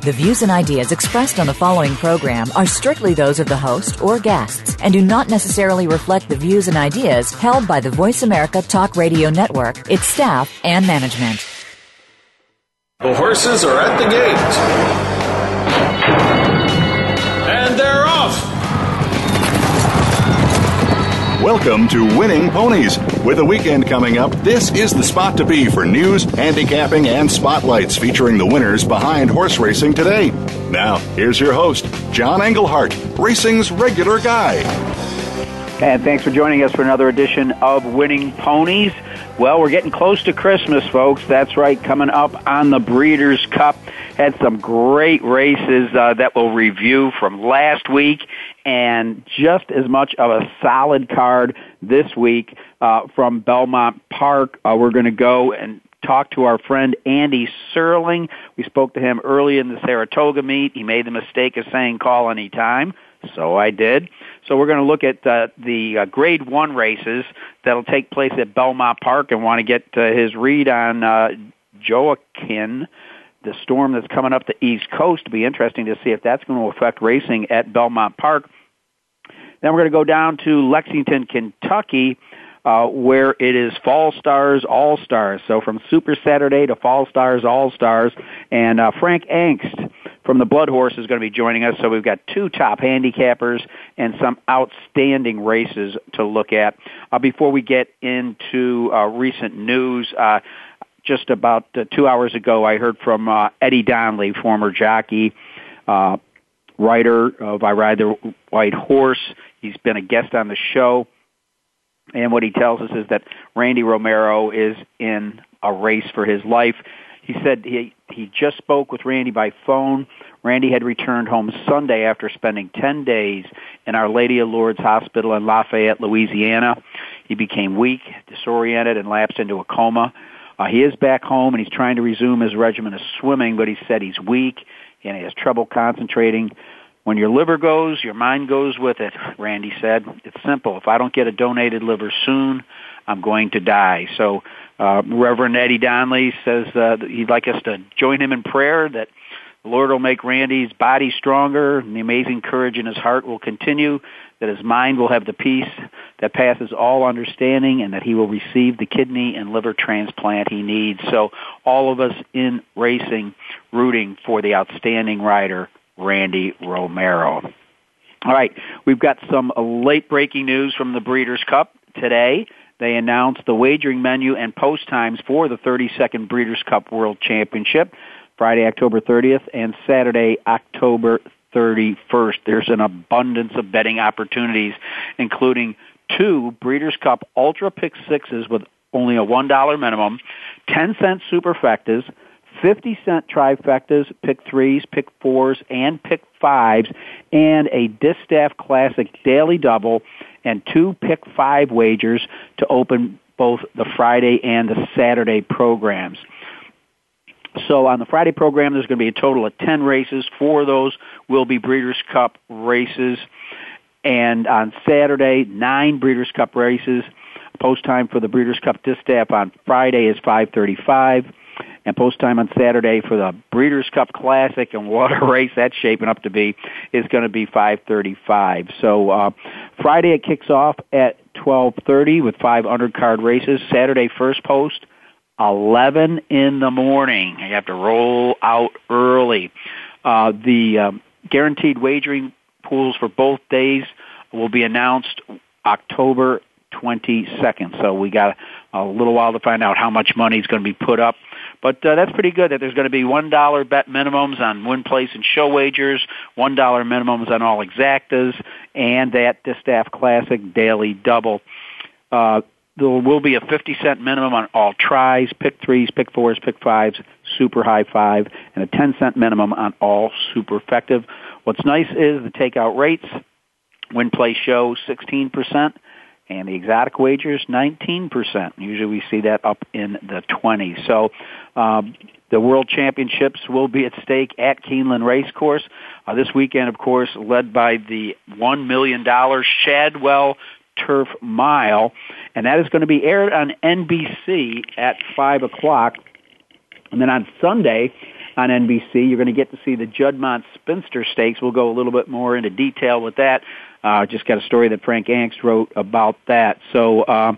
The views and ideas expressed on the following program are strictly those of the host or guests and do not necessarily reflect the views and ideas held by the Voice America Talk Radio Network, its staff, and management. The horses are at the gate. And they're off. Welcome to Winning Ponies. With a weekend coming up, this is the spot to be for news, handicapping, and spotlights featuring the winners behind horse racing today. Now, here's your host, John Englehart, racing's regular guy. And thanks for joining us for another edition of Winning Ponies. Well, we're getting close to Christmas, folks. That's right, coming up on the Breeders' Cup. Had some great races uh, that we'll review from last week, and just as much of a solid card this week uh, from Belmont Park. Uh, we're going to go and talk to our friend Andy Serling. We spoke to him early in the Saratoga meet. He made the mistake of saying call anytime, so I did. So we're going to look at uh, the uh, Grade One races that'll take place at Belmont Park, and want to get uh, his read on uh, Joaquin, the storm that's coming up the East Coast. It'll be interesting to see if that's going to affect racing at Belmont Park. Then we're going to go down to Lexington, Kentucky. Uh, where it is Fall Stars All Stars. So from Super Saturday to Fall Stars All Stars, and uh, Frank Angst from the Blood Horse is going to be joining us. So we've got two top handicappers and some outstanding races to look at. Uh, before we get into uh, recent news, uh, just about uh, two hours ago, I heard from uh, Eddie Donnelly, former jockey, uh, writer of I Ride the White Horse. He's been a guest on the show. And what he tells us is that Randy Romero is in a race for his life. He said he he just spoke with Randy by phone. Randy had returned home Sunday after spending 10 days in Our Lady of Lourdes Hospital in Lafayette, Louisiana. He became weak, disoriented, and lapsed into a coma. Uh, he is back home and he's trying to resume his regimen of swimming, but he said he's weak and he has trouble concentrating. When your liver goes, your mind goes with it, Randy said. It's simple. If I don't get a donated liver soon, I'm going to die. So uh, Reverend Eddie Donnelly says uh, he'd like us to join him in prayer that the Lord will make Randy's body stronger and the amazing courage in his heart will continue, that his mind will have the peace that passes all understanding, and that he will receive the kidney and liver transplant he needs. So all of us in racing rooting for the outstanding rider, Randy Romero. All right, we've got some uh, late breaking news from the Breeders' Cup today. They announced the wagering menu and post times for the 32nd Breeders' Cup World Championship, Friday, October 30th, and Saturday, October 31st. There's an abundance of betting opportunities, including two Breeders' Cup Ultra Pick Sixes with only a $1 minimum, 10 cent superfectas, 50 cent trifectas, pick threes, pick fours, and pick fives, and a Distaff Classic Daily Double and two pick five wagers to open both the Friday and the Saturday programs. So on the Friday program, there's going to be a total of 10 races. Four of those will be Breeders' Cup races. And on Saturday, nine Breeders' Cup races. Post time for the Breeders' Cup Distaff on Friday is 535 and post time on Saturday for the Breeders' Cup Classic and what a race that's shaping up to be is going to be 5:35. So uh, Friday it kicks off at 12:30 with five undercard races. Saturday first post 11 in the morning. You have to roll out early. Uh, the um, guaranteed wagering pools for both days will be announced October 22nd. So we got a little while to find out how much money is going to be put up but uh, that's pretty good that there's going to be $1 bet minimums on win, place, and show wagers, $1 minimums on all exactas, and that Distaff Classic Daily Double. Uh, there will be a 50 cent minimum on all tries, pick threes, pick fours, pick fives, super high five, and a 10 cent minimum on all superfectas. What's nice is the takeout rates, win, play, show 16%, and the exotic wagers 19%. Usually we see that up in the 20s. So um, the World Championships will be at stake at Keeneland Racecourse uh, this weekend, of course, led by the $1 million Shadwell Turf Mile, and that is going to be aired on NBC at 5 o'clock. And then on Sunday, on NBC. You're going to get to see the Juddmonte Spinster Stakes. We'll go a little bit more into detail with that. Uh, just got a story that Frank Angst wrote about that. So uh,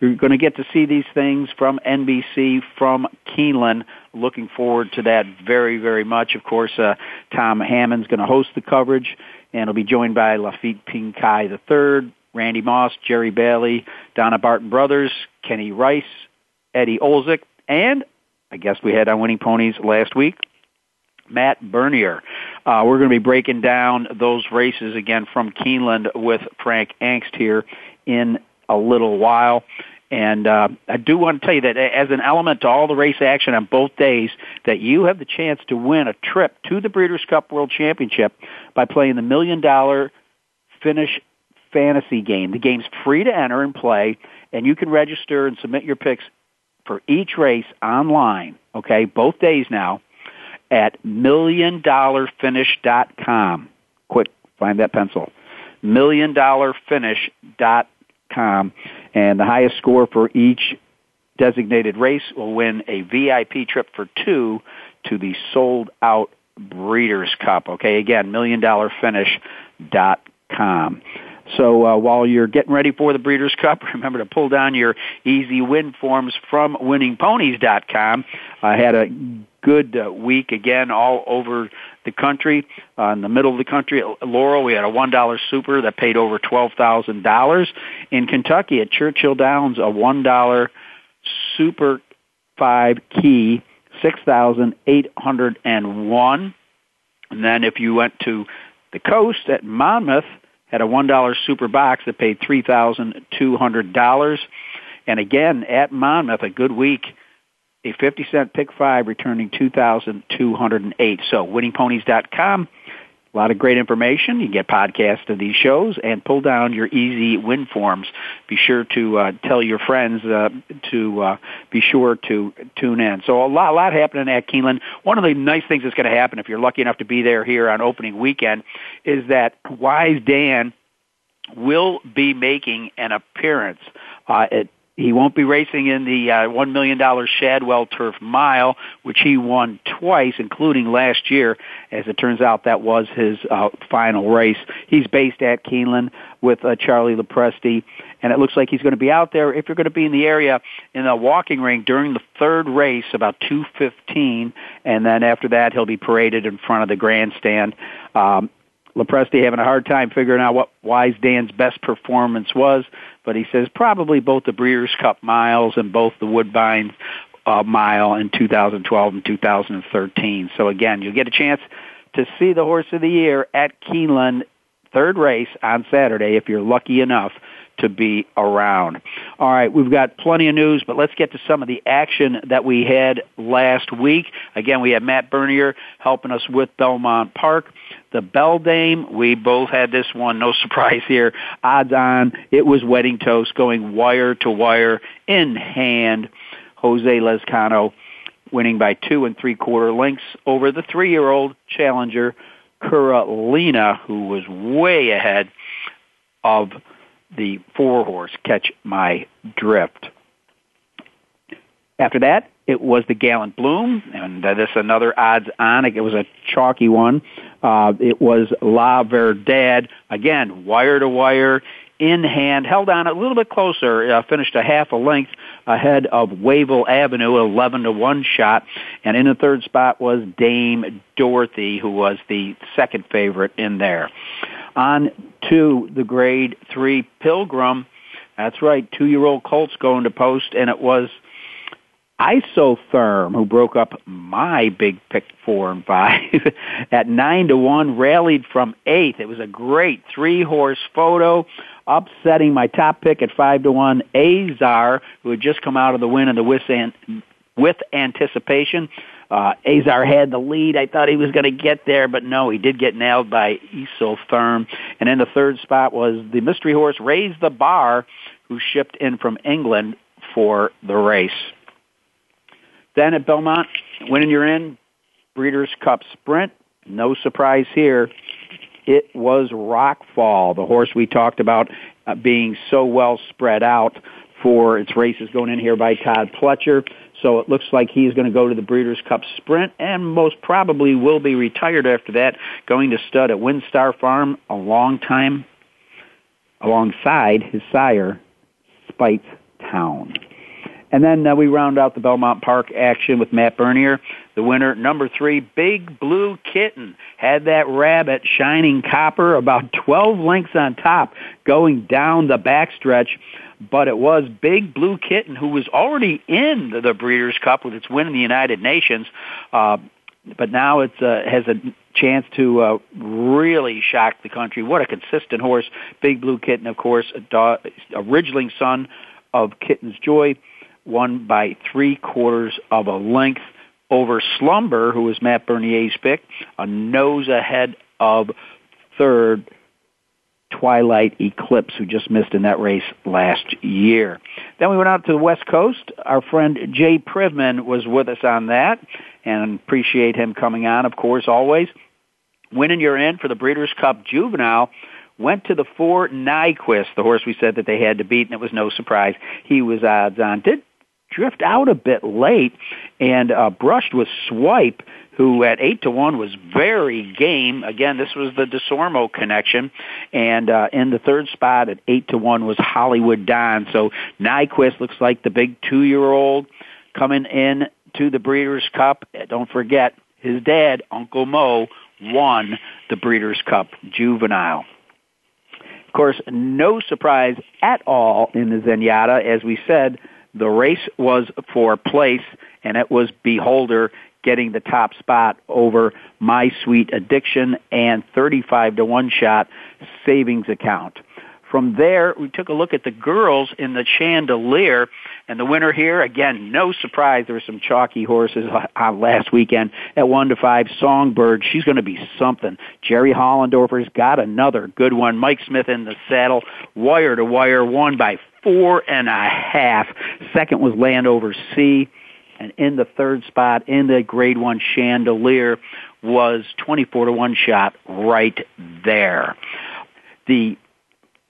we're going to get to see these things from NBC, from Keeneland. Looking forward to that very, very much. Of course, uh, Tom Hammond's going to host the coverage, and he'll be joined by Laffit Pincay III, Randy Moss, Jerry Bailey, Donna Barton Brothers, Kenny Rice, Eddie Olczyk, and I guess we had on Winning Ponies last week. Matt Bernier. Uh, we're going to be breaking down those races again from Keeneland with Frank Angst here in a little while. And uh, I do want to tell you that as an element to all the race action on both days, that you have the chance to win a trip to the Breeders' Cup World Championship by playing the Million Dollar Finish Fantasy Game. The game's free to enter and play, and you can register and submit your picks for each race online, okay, both days now, at milliondollarfinish.com. Quick, find that pencil. Milliondollarfinish.com. And the highest score for each designated race will win a VIP trip for two to the sold out Breeders' Cup. Okay, again, milliondollarfinish.com. So uh, while you're getting ready for the Breeders' Cup, remember to pull down your easy win forms from winningponies.com. I had a good uh, week again all over the country. Uh, in the middle of the country, at Laurel, we had a $1 super that paid over $12,000. In Kentucky, at Churchill Downs, a $1 super 5 key, 6801 And then if you went to the coast at Monmouth, had a $1 super box that paid $3,200. And again, at Monmouth, a good week, a 50 cent pick five returning 2,208. So winningponies.com a lot of great information. You get podcasts of these shows and pull down your easy win forms. Be sure to uh, tell your friends uh, to uh, be sure to tune in. So a lot, a lot happening at Keeneland. One of the nice things that's going to happen if you're lucky enough to be there here on opening weekend is that Wise Dan will be making an appearance uh, at he won't be racing in the uh, $1 million Shadwell Turf Mile, which he won twice, including last year. As it turns out, that was his uh, final race. He's based at Keeneland with uh, Charlie Lopresti, and it looks like he's going to be out there. If you're going to be in the area in the walking ring during the third race, about 2:15, and then after that, he'll be paraded in front of the grandstand. Um, Lopresti having a hard time figuring out what Wise Dan's best performance was, but he says probably both the Breeders' Cup miles and both the Woodbine uh, mile in 2012 and 2013. So again, you'll get a chance to see the horse of the year at Keeneland third race on Saturday if you're lucky enough to be around. All right, we've got plenty of news, but let's get to some of the action that we had last week. Again, we had Matt Bernier helping us with Belmont Park. The Beldame, we both had this one, no surprise here. Odds on, it was wedding toast going wire to wire in hand. Jose Lezcano winning by two and three quarter lengths over the three year old challenger, Curalina, who was way ahead of the four horse Catch My Drift. After that, it was the Gallant Bloom, and this is another odds on. It was a chalky one. Uh, it was La Verdad, again, wire to wire, in hand, held on a little bit closer, uh, finished a half a length ahead of Wavell Avenue, 11 to 1 shot. And in the third spot was Dame Dorothy, who was the second favorite in there. On to the grade 3 Pilgrim. That's right, two year old Colts going to post, and it was Isotherm, who broke up my big pick four and five at nine to one, rallied from eighth. It was a great three horse photo, upsetting my top pick at five to one, Azar, who had just come out of the win in the with, with anticipation. Uh, Azar had the lead. I thought he was going to get there, but no, he did get nailed by Isotherm. And in the third spot was the mystery horse Raise the Bar, who shipped in from England for the race. Then at Belmont, winning you're in, Breeders' Cup Sprint. No surprise here. It was Rockfall, the horse we talked about uh, being so well spread out for its races going in here by Todd Pletcher. So it looks like he's going to go to the Breeders' Cup Sprint and most probably will be retired after that, going to stud at WinStar Farm a long time alongside his sire, Spite Town. And then uh, we round out the Belmont Park action with Matt Bernier. The winner, number three, Big Blue Kitten, had that rabbit shining copper about 12 lengths on top going down the backstretch. But it was Big Blue Kitten who was already in the, the Breeders' Cup with its win in the United Nations. Uh, but now it uh, has a chance to uh, really shock the country. What a consistent horse. Big Blue Kitten, of course, a, do- a Ridgeling son of Kitten's Joy won by three quarters of a length over Slumber, who was Matt Bernier's pick, a nose ahead of third Twilight Eclipse, who just missed in that race last year. Then we went out to the West Coast. Our friend Jay Privman was with us on that, and appreciate him coming on, of course, always. Winning your end for the Breeders' Cup Juvenile went to the four Nyquist, the horse we said that they had to beat, and it was no surprise. He was odds on. Did drift out a bit late and uh, brushed with Swipe, who at eight to one was very game. Again, this was the Desormeaux connection, and uh, in the third spot at eight to one was Hollywood Don. So Nyquist looks like the big two-year-old coming in to the Breeders' Cup. Don't forget, his dad, Uncle Mo, won the Breeders' Cup Juvenile. Of course, no surprise at all in the Zenyatta. As we said, the race was for place, and it was Beholder getting the top spot over My Sweet Addiction and 35 to 1 shot savings account. From there, we took a look at the girls in the Chandelier, and the winner here, again, no surprise, there were some chalky horses on last weekend at 1 to 5. Songbird, she's going to be something. Jerry Hollendorfer's got another good one. Mike Smith in the saddle, wire to wire, won by four and a half. Second was Landover C. And in the third spot in the grade one chandelier was 24 to 1 shot right there. The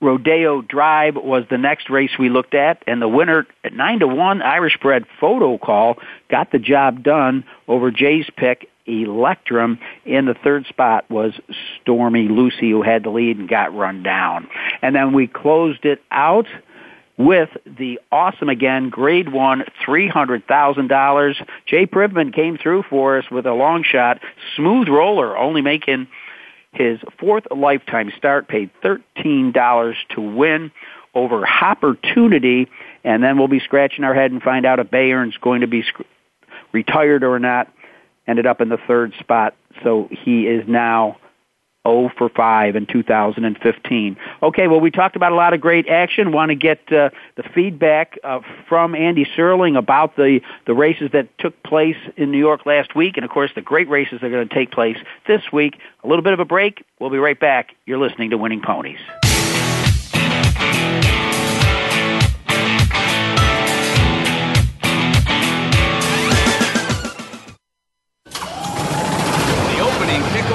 Rodeo Drive was the next race we looked at, and the winner at 9 to 1 Irish bred photo call got the job done over Jay's pick Electrum. In the third spot was Stormy Lucy, who had the lead and got run down. And then we closed it out with the awesome again grade one three hundred thousand dollars. Jay Privman came through for us with a long shot, smooth roller, only making his fourth lifetime start, paid thirteen dollars to win over Hoppertunity, and then we'll be scratching our head and find out if Bayern's going to be sc- retired or not. Ended up in the third spot, so he is now 0 for 5 in 2015. Okay, well, we talked about a lot of great action. Want to get uh, the feedback uh, from Andy Serling about the, the races that took place in New York last week, and of course, the great races that are going to take place this week. A little bit of a break. We'll be right back. You're listening to Winning Ponies.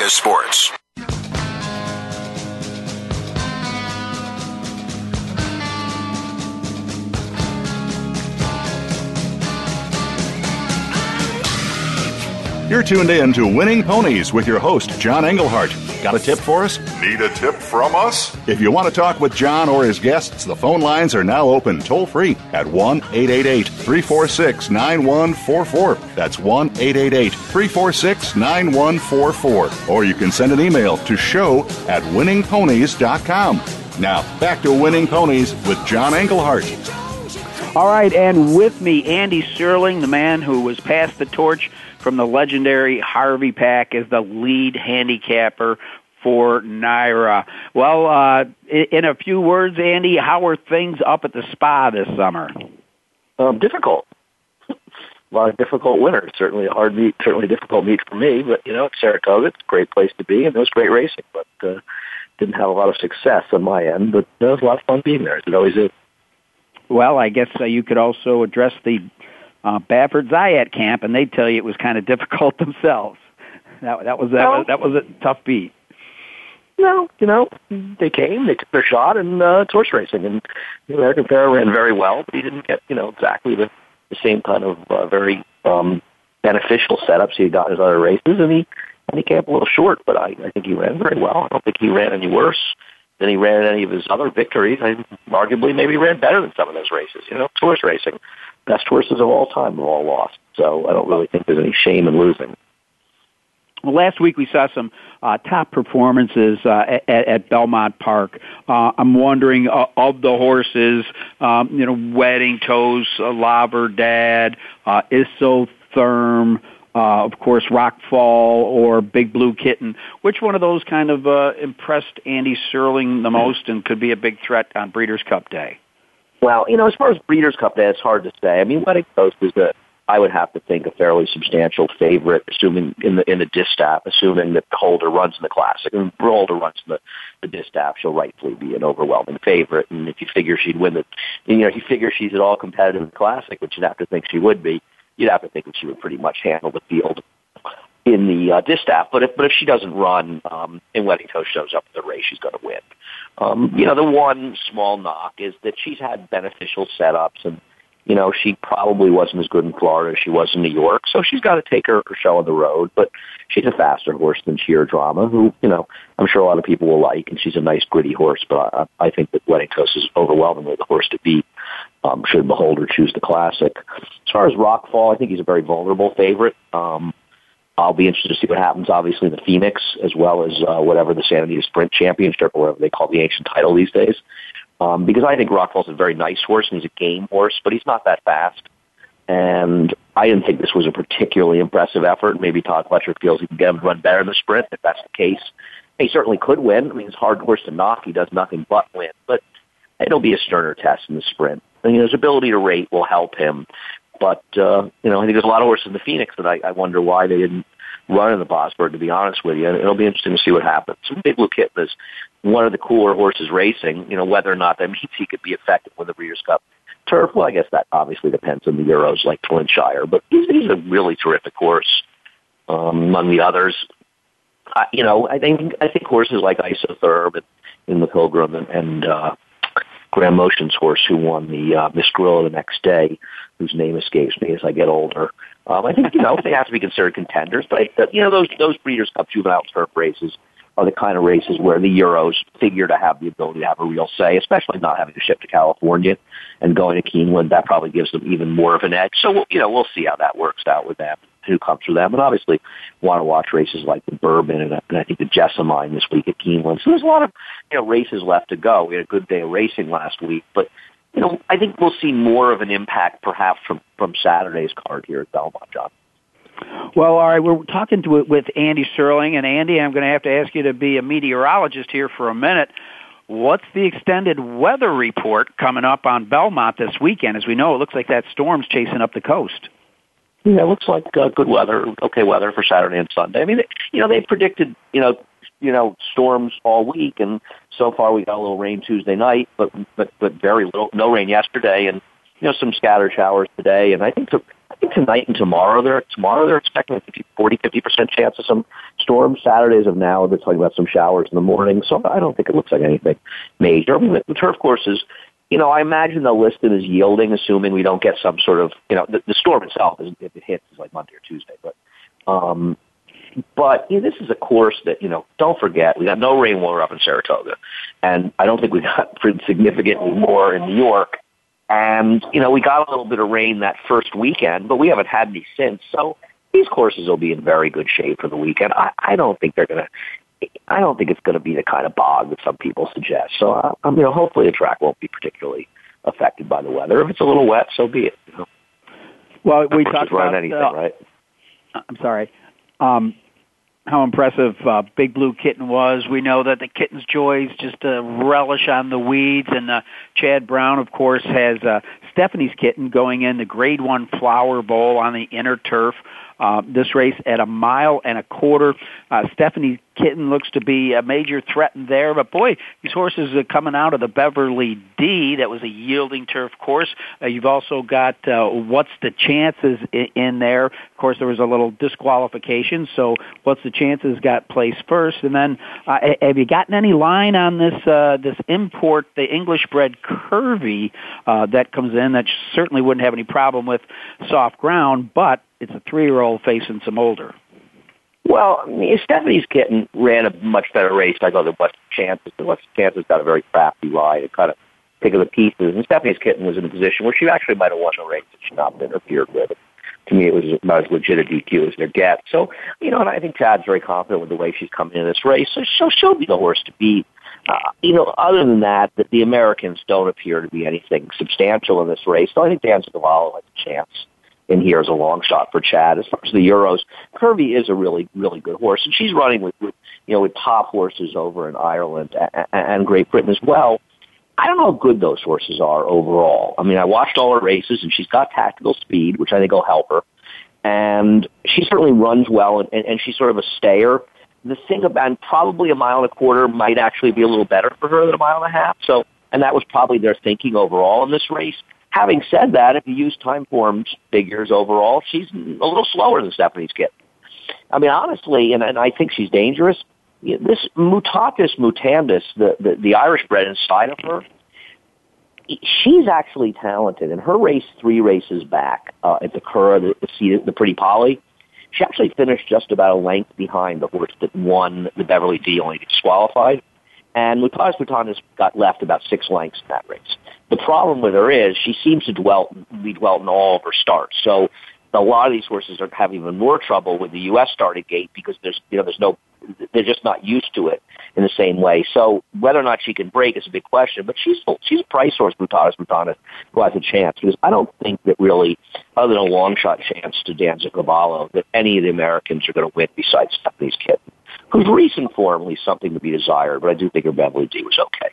America Sports. You're tuned in to Winning Ponies with your host, John Englehart. Got a tip for us? Need a tip from us? If you want to talk with John or his guests, the phone lines are now open toll free at 1 888 346 9144. That's 1 888 346 9144. Or you can send an email to show at winningponies.com. Now, back to Winning Ponies with John Englehart. All right, and with me, Andy Serling, the man who was passed the torch from the legendary Harvey Pack as the lead handicapper for NYRA. Well, uh, in a few words, Andy, how are things up at the spa this summer? Um, difficult. a lot of difficult winners. Certainly a hard meet, certainly a difficult meet for me, but you know, it's Saratoga. It's a great place to be, and it was great racing, but uh, didn't have a lot of success on my end, but it was a lot of fun being there, it always is. Well, I guess uh, you could also address the uh, Baffert Zayat camp, and they'd tell you it was kind of difficult themselves. That that was that was that was a tough beat. No, you know, they came, they took their shot, and uh, it's horse racing. And the American Pharoah ran very well, but he didn't get, you know, exactly the, the same kind of uh, very um, beneficial setups he had got in his other races, and he and he came up a little short. But I, I think he ran very well. I don't think he ran any worse than he ran in any of his other victories. I arguably maybe ran better than some of those races. You know, it's horse racing best horses of all time have all lost. So I don't really think there's any shame in losing. Well, last week we saw some uh, top performances uh, at, at Belmont Park. Uh, I'm wondering uh, of the horses, um, you know, Wedding Toast, uh, La Verdad, uh, Isotherm, uh, of course, Rockfall or Big Blue Kitten. Which one of those kind of uh, impressed Andy Serling the most and could be a big threat on Breeders' Cup Day? Well, you know, as far as Breeders' Cup it's hard to say. I mean, Wedding Toast is the I would have to think a fairly substantial favorite, assuming in the in the distaff, assuming that Holder runs in the Classic and Holder runs in the the distaff, she'll rightfully be an overwhelming favorite. And if you figure she'd win the, you know, if you figure she's at all competitive in the Classic, which you'd have to think she would be, you'd have to think that she would pretty much handle the field in the uh, distaff. But if but if she doesn't run um, and Wedding Toast shows up in the race, she's going to win. Um, you know, the one small knock is that she's had beneficial setups and, you know, she probably wasn't as good in Florida as she was in New York, so she's got to take her, her show on the road, but she's a faster horse than Sheer Drama, who, you know, I'm sure a lot of people will like, and she's a nice, gritty horse, but I, I think that Wedding Toast is overwhelmingly the horse to beat, um, should Beholder choose the Classic. As far as Rockfall, I think he's a very vulnerable favorite. Um, I'll be interested to see what happens, obviously, in the Phoenix, as well as uh, whatever the Santa Anita Sprint Championship, or whatever they call the ancient title these days. Um, because I think Rockfall's a very nice horse, and he's a game horse, but he's not that fast. And I didn't think this was a particularly impressive effort. Maybe Todd Pletcher feels he can get him to run better in the sprint. If that's the case, he certainly could win. I mean, it's a hard horse to knock. He does nothing but win. But it'll be a sterner test in the sprint. You know, his ability to rate will help him. But, uh, you know, I think there's a lot of horses in the Phoenix that I, I wonder why they didn't run in the Vosburgh, to be honest with you. And it'll be interesting to see what happens. Big Blue Kitten is one of the cooler horses racing. You know, whether or not that means he could be effective with the Breeders' Cup turf, well, I guess that obviously depends on the Euros like Flintshire. But he's, he's a really terrific horse um, among the others. I, you know, I think I think horses like Isotherm and in the Pilgrim and, and uh, Graham Motion's horse who won the uh, Miss Grillo the next day, whose name escapes me as I get older. Um, I think you know they have to be considered contenders, but I, you know those those Breeders' Cup juvenile turf races are the kind of races where the Euros figure to have the ability to have a real say, especially not having to ship to California and going to Keeneland. That probably gives them even more of an edge. So you know we'll see how that works out with them who comes for them, and obviously want to watch races like the Bourbon and, and I think the Jessamine this week at Keeneland. So there's a lot of you know races left to go. We had a good day of racing last week, but you know I think we'll see more of an impact perhaps from from Saturday's card here at Belmont, John. Well, all right, we're talking to with Andy Serling, and Andy, I'm going to have to ask you to be a meteorologist here for a minute. What's the extended weather report coming up on Belmont this weekend? As we know, it looks like that storm's chasing up the coast. Yeah, it looks like uh, good weather, okay weather for Saturday and Sunday. I mean, you know, they predicted, you know, you know, storms all week, and so far we got a little rain Tuesday night, but but but very little, no rain yesterday, and you know, some scattered showers today, and I think to, I think tonight and tomorrow they're tomorrow they're expecting a 50, 40, 50 percent chance of some storms. Saturdays of now they're talking about some showers in the morning, so I don't think it looks like anything major. I mean, the, turf courses you know, I imagine they'll as yielding, assuming we don't get some sort of, you know, the, the storm itself, is, if it hits, is like Monday or Tuesday. But Um, but you know, this is a course that, you know, don't forget, we got no rain water up in Saratoga. And I don't think we got significantly more in New York. And, you know, we got a little bit of rain that first weekend, but we haven't had any since. So these courses will be in very good shape for the weekend. I, I don't think they're going to, I don't think it's going to be the kind of bog that some people suggest. So, uh, um, you know, hopefully the track won't be particularly affected by the weather. If it's a little wet, so be it. You know. Well, we talked about anything, uh, right? I'm sorry. Um, how impressive uh, Big Blue Kitten was. We know that the Kitten's Joys just uh, relish on the weeds, and uh, Chad Brown, of course, has uh, Stephanie's Kitten going in the Grade One Flower Bowl on the inner turf. Uh, this race at a mile and a quarter. Uh, Stephanie Kitten looks to be a major threat there, but boy, these horses are coming out of the Beverly D. That was a yielding turf course. Uh, you've also got uh, what's the chances in, in there. Of course, there was a little disqualification, so what's the chances got placed first, and then uh, have you gotten any line on this uh, this import, the English bred Curvy uh, that comes in that certainly wouldn't have any problem with soft ground, but it's a three-year-old facing some older. Well, I mean, Stephanie's kitten ran a much better race. I thought than What's Chances. And What's Chances got a very crafty ride and kind of pick of the pieces. And Stephanie's kitten was in a position where she actually might have won the race if she not been interfered with. To me, it was about as legit a DQ as there get. So, you know, and I think Chad's very confident with the way she's coming in this race. So she'll, she'll be the horse to beat. Uh, you know, other than that, that the Americans don't appear to be anything substantial in this race. So I think Dan Cavallo has a chance in here as a long shot for Chad. As far as the Euros, Curvy is a really, really good horse, and she's running with, with you know, with top horses over in Ireland and, and Great Britain as well. I don't know how good those horses are overall. I mean, I watched all her races, and she's got tactical speed, which I think will help her. And she certainly runs well, and, and, and she's sort of a stayer. The thing about and probably a mile and a quarter might actually be a little better for her than a mile and a half. So, and that was probably their thinking overall in this race. Having said that, if you use time forms figures overall, she's a little slower than Stephanie's kid. I mean, honestly, and, and I think she's dangerous. This mutatis mutandis, the, the, the Irish bred inside of her, she's actually talented. In her race three races back uh, at the Curragh, the, the, the Pretty Polly, she actually finished just about a length behind the horse that won the Beverly D, only disqualified. And Mutatis Mutandis got left about six lengths in that race. The problem with her is she seems to dwell, be dwelt in all of her starts. So a lot of these horses are having even more trouble with the U.S. starting gate because there's, you know, there's no, they're just not used to it in the same way. So whether or not she can break is a big question, but she's, she's a price horse, Mutatis Mutandis, who has a chance because I don't think that really, other than a long shot chance to Dan Cavallo, that any of the Americans are going to win besides Stephanie's Kitten, whose recent form leaves something to be desired, but I do think her Beverly D was okay.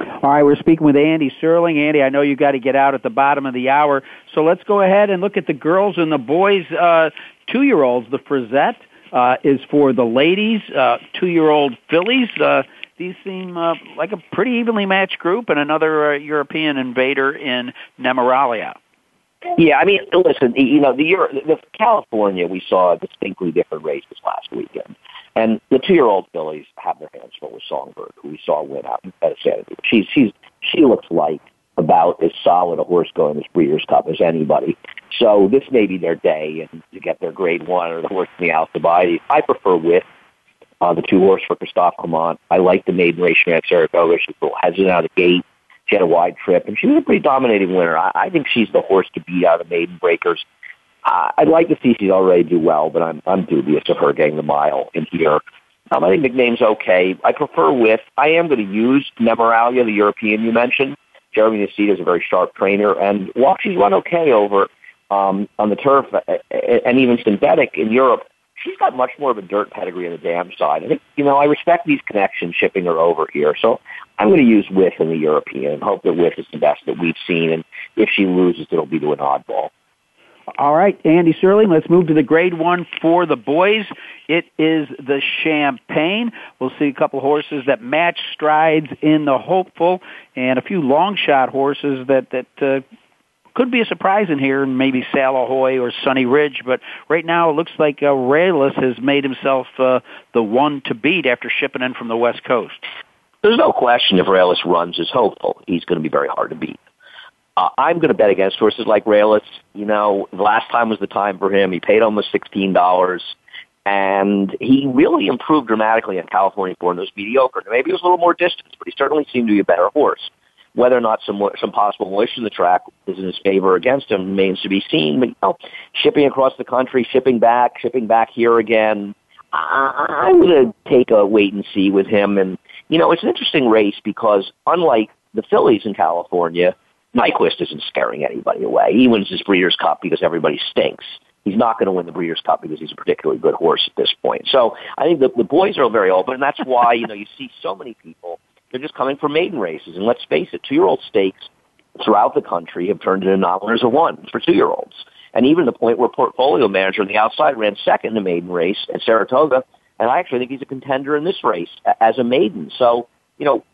All right, we're speaking with Andy Serling. Andy, I know you got to get out at the bottom of the hour, so let's go ahead and look at the girls and the boys. Uh, two-year-olds, the Frizette uh, is for the ladies. Uh, two-year-old fillies. Uh, these seem uh, like a pretty evenly matched group, and another uh, European invader in Nemoralia. Yeah, I mean, listen, you know, the, Euro, the California, we saw distinctly different races last weekend. And the two-year-old fillies have their hands full with Songbird, who we saw win out at Santa Fe. She's, she's, she looks like about as solid a horse going this Breeders' Cup as anybody. So this may be their day and to get their grade one or the horse in the Alcibiades. I prefer with uh, the two horse for Christophe Clement. I like the maiden race at Saratoga. She's a little hesitant out of the gate. She had a wide trip, and she was a pretty dominating winner. I, I think she's the horse to beat out of maiden breakers. I'd like to see she's already do well, but I'm I'm dubious of her getting the mile in here. Um, I think nickname's okay. I prefer with. I am going to use Nemoralia, the European you mentioned. Jeremy Noseda is a very sharp trainer, and while she's run okay over um, on the turf uh, uh, and even synthetic in Europe, she's got much more of a dirt pedigree on the dam side. I think, you know, I respect these connections shipping her over here. So I'm going to use With in the European and hope that With is the best that we've seen. And if she loses, it'll be to an oddball. All right, Andy Serling, let's move to the grade one for the boys. It is the Champagne. We'll see a couple horses that match strides in the hopeful and a few long shot horses that, that, uh, could be a surprise in here, maybe Salahoy or Sunny Ridge, but right now it looks like uh, Ralis has made himself uh, the one to beat after shipping in from the West Coast. There's no question if Ralis runs is hopeful, he's going to be very hard to beat. Uh, I'm going to bet against horses like Ralis. You know, the last time was the time for him. He paid almost sixteen dollars. And he really improved dramatically in California born. Those mediocre. Maybe it was a little more distance, but he certainly seemed to be a better horse. Whether or not some some possible moisture in the track is in his favor or against him remains to be seen. But you know, shipping across the country, shipping back, shipping back here again, I, I'm going to take a wait and see with him. And you know, it's an interesting race because unlike the fillies in California, Nyquist isn't scaring anybody away. He wins his Breeders' Cup because everybody stinks. He's not going to win the Breeders' Cup because he's a particularly good horse at this point. So I think the, the boys are very open, and that's why you know you see so many people. They're just coming for maiden races, and let's face it, two-year-old stakes throughout the country have turned into non-winners of one for two-year-olds, and even the point where portfolio manager on the outside ran second in the maiden race at Saratoga, and I actually think he's a contender in this race as a maiden. So you know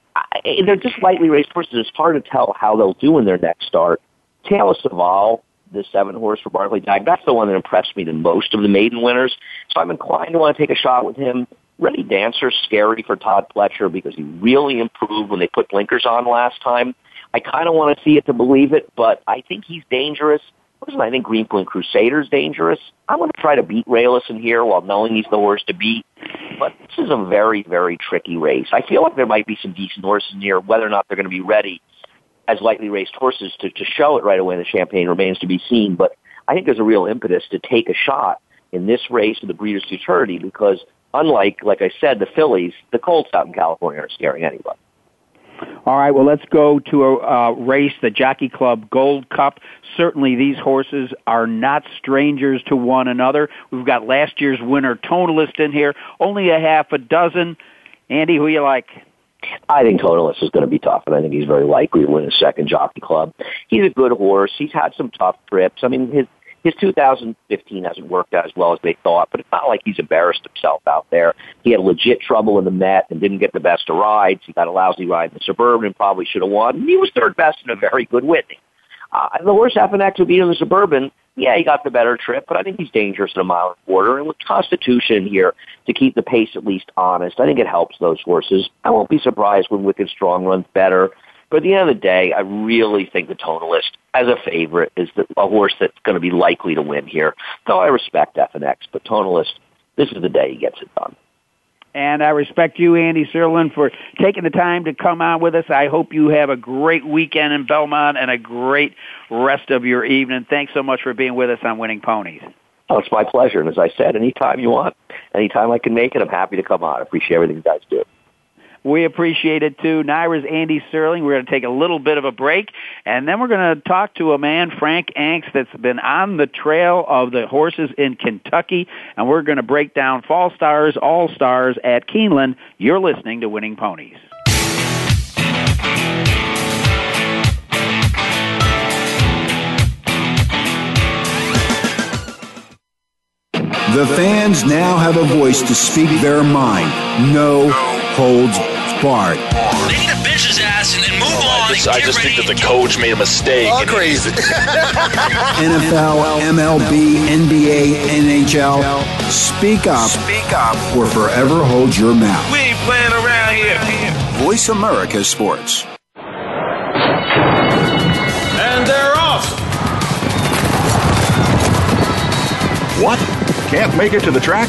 they're just lightly raced horses. It's hard to tell how they'll do in their next start. Tale of S'avall, the seven horse for Barclay Tagg, that's the one that impressed me the most of the maiden winners. So I'm inclined to want to take a shot with him. Ready Dancer, scary for Todd Pletcher because he really improved when they put blinkers on last time. I kind of want to see it to believe it, but I think he's dangerous. Listen, I think Greenpoint Crusader's dangerous. I'm going to try to beat Ralis in here while knowing he's the horse to beat. But this is a very, very tricky race. I feel like there might be some decent horses here. Whether or not they're going to be ready as lightly raced horses to, to show it right away in the Champagne remains to be seen. But I think there's a real impetus to take a shot in this race of the Breeders' Futurity because unlike, like I said, the fillies, the colts out in California aren't scaring anybody. All right, well, let's go to a uh, race, the Jockey Club Gold Cup. Certainly, these horses are not strangers to one another. We've got last year's winner, Tonalist, in here. Only a half a dozen. Andy, who you like? I think Tonalist is going to be tough, and I think he's very likely to win his second Jockey Club. He's a good horse. He's had some tough trips. I mean, his his 2015 hasn't worked out as well as they thought, but it's not like he's embarrassed himself out there. He had legit trouble in the Met and didn't get the best of rides. He got a lousy ride in the Suburban and probably should have won. And He was third best in a very good Whitney. Uh, the worst Effinex would be in the Suburban. Yeah, he got the better trip, but I think he's dangerous in a mile and a quarter. And with Constitution here to keep the pace at least honest, I think it helps those horses. I won't be surprised when Wicked Strong runs better. But at the end of the day, I really think the Tonalist, as a favorite, is the, a horse that's going to be likely to win here. Though I respect Effinex, but Tonalist, this is the day he gets it done. And I respect you, Andy Serling, for taking the time to come on with us. I hope you have a great weekend in Belmont and a great rest of your evening. Thanks so much for being with us on Winning Ponies. Oh, it's my pleasure. And as I said, anytime you want, anytime I can make it, I'm happy to come on. I appreciate everything you guys do. We appreciate it too. NYRA's Andy Serling. We're going to take a little bit of a break, and then we're going to talk to a man, Frank Angst, that's been on the trail of the horses in Kentucky, and we're going to break down Fall Stars, All Stars at Keeneland. You're listening to Winning Ponies. The fans now have a voice to speak their mind. No holds barred. They need to bench his ass and, oh, and move on. I just, I just think that the coach made a mistake. All crazy. NFL, MLB, NBA, NHL. Speak up. Speak up. Or forever hold your mouth. We ain't playing around here. Voice America Sports. And they're off. What? Can't make it to the track?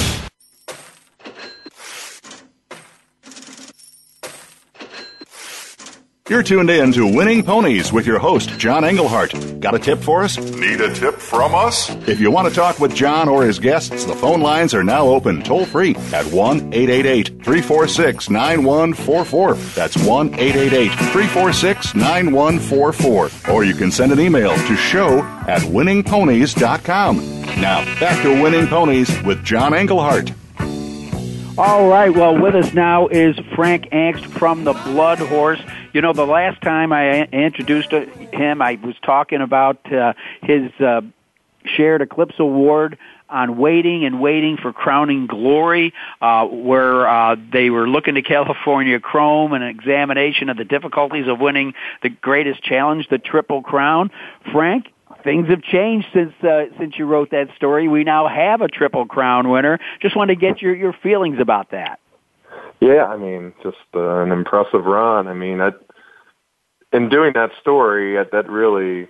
You're tuned in to Winning Ponies with your host, John Englehart. Got a tip for us? Need a tip from us? If you want to talk with John or his guests, the phone lines are now open toll free at 1 888 346 9144. That's 1 888 346 9144. Or you can send an email to show at winningponies.com. Now, back to Winning Ponies with John Englehart. All right. Well, with us now is Frank Angst from the Blood Horse. You know, the last time I introduced him, I was talking about uh, his uh, shared Eclipse Award on waiting and waiting for crowning glory, uh, where uh, they were looking to California Chrome and an examination of the difficulties of winning the greatest challenge, the Triple Crown. Frank, things have changed since uh, since you wrote that story. We now have a Triple Crown winner. Just wanted to get your your feelings about that. Yeah, I mean, just uh, an impressive run. I mean, I, in doing that story, I, that really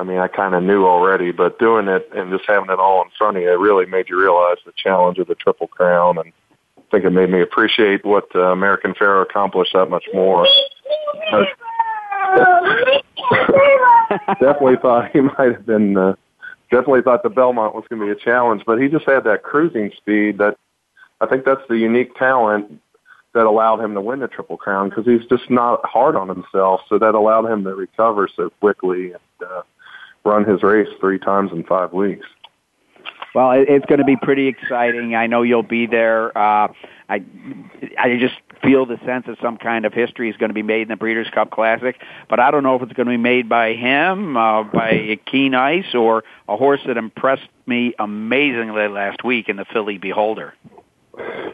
I mean, I kind of knew already, but doing it and just having it all in front of you, it really made you realize the challenge of the Triple Crown, and I think it made me appreciate what uh, American Pharoah accomplished that much more. definitely thought he might have been. Uh, definitely thought the Belmont was going to be a challenge, but he just had that cruising speed that I think that's the unique talent that allowed him to win the Triple Crown because he's just not hard on himself. So that allowed him to recover so quickly. And, uh, run his race three times in five weeks. Well, it's going to be pretty exciting. I know you'll be there. Uh, I, I just feel the sense that some kind of history is going to be made in the Breeders' Cup Classic, but I don't know if it's going to be made by him, uh, by Keen Ice, or a horse that impressed me amazingly last week in the Filly Beholder.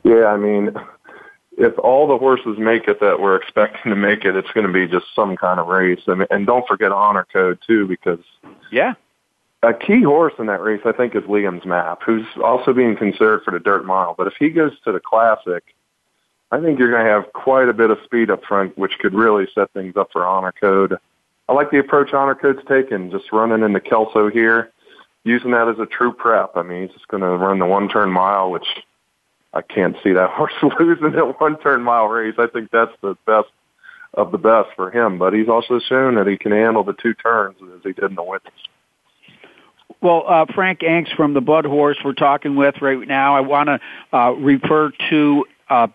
Yeah, I mean, if all the horses make it that we're expecting to make it, it's going to be just some kind of race. I mean, and don't forget honor code too, because yeah, a key horse in that race I think is Liam's Map, who's also being considered for the dirt mile. But if he goes to the classic, I think you're going to have quite a bit of speed up front, which could really set things up for honor code. I like the approach honor code's taken, just running into Kelso here, using that as a true prep. I mean, he's just going to run the one turn mile, which I can't see that horse losing that one turn mile race. I think that's the best of the best for him. But he's also shown that he can handle the two turns as he did in the winters. Well, uh, Frank Angst from the Blood Horse we're talking with right now. I want to uh, refer to a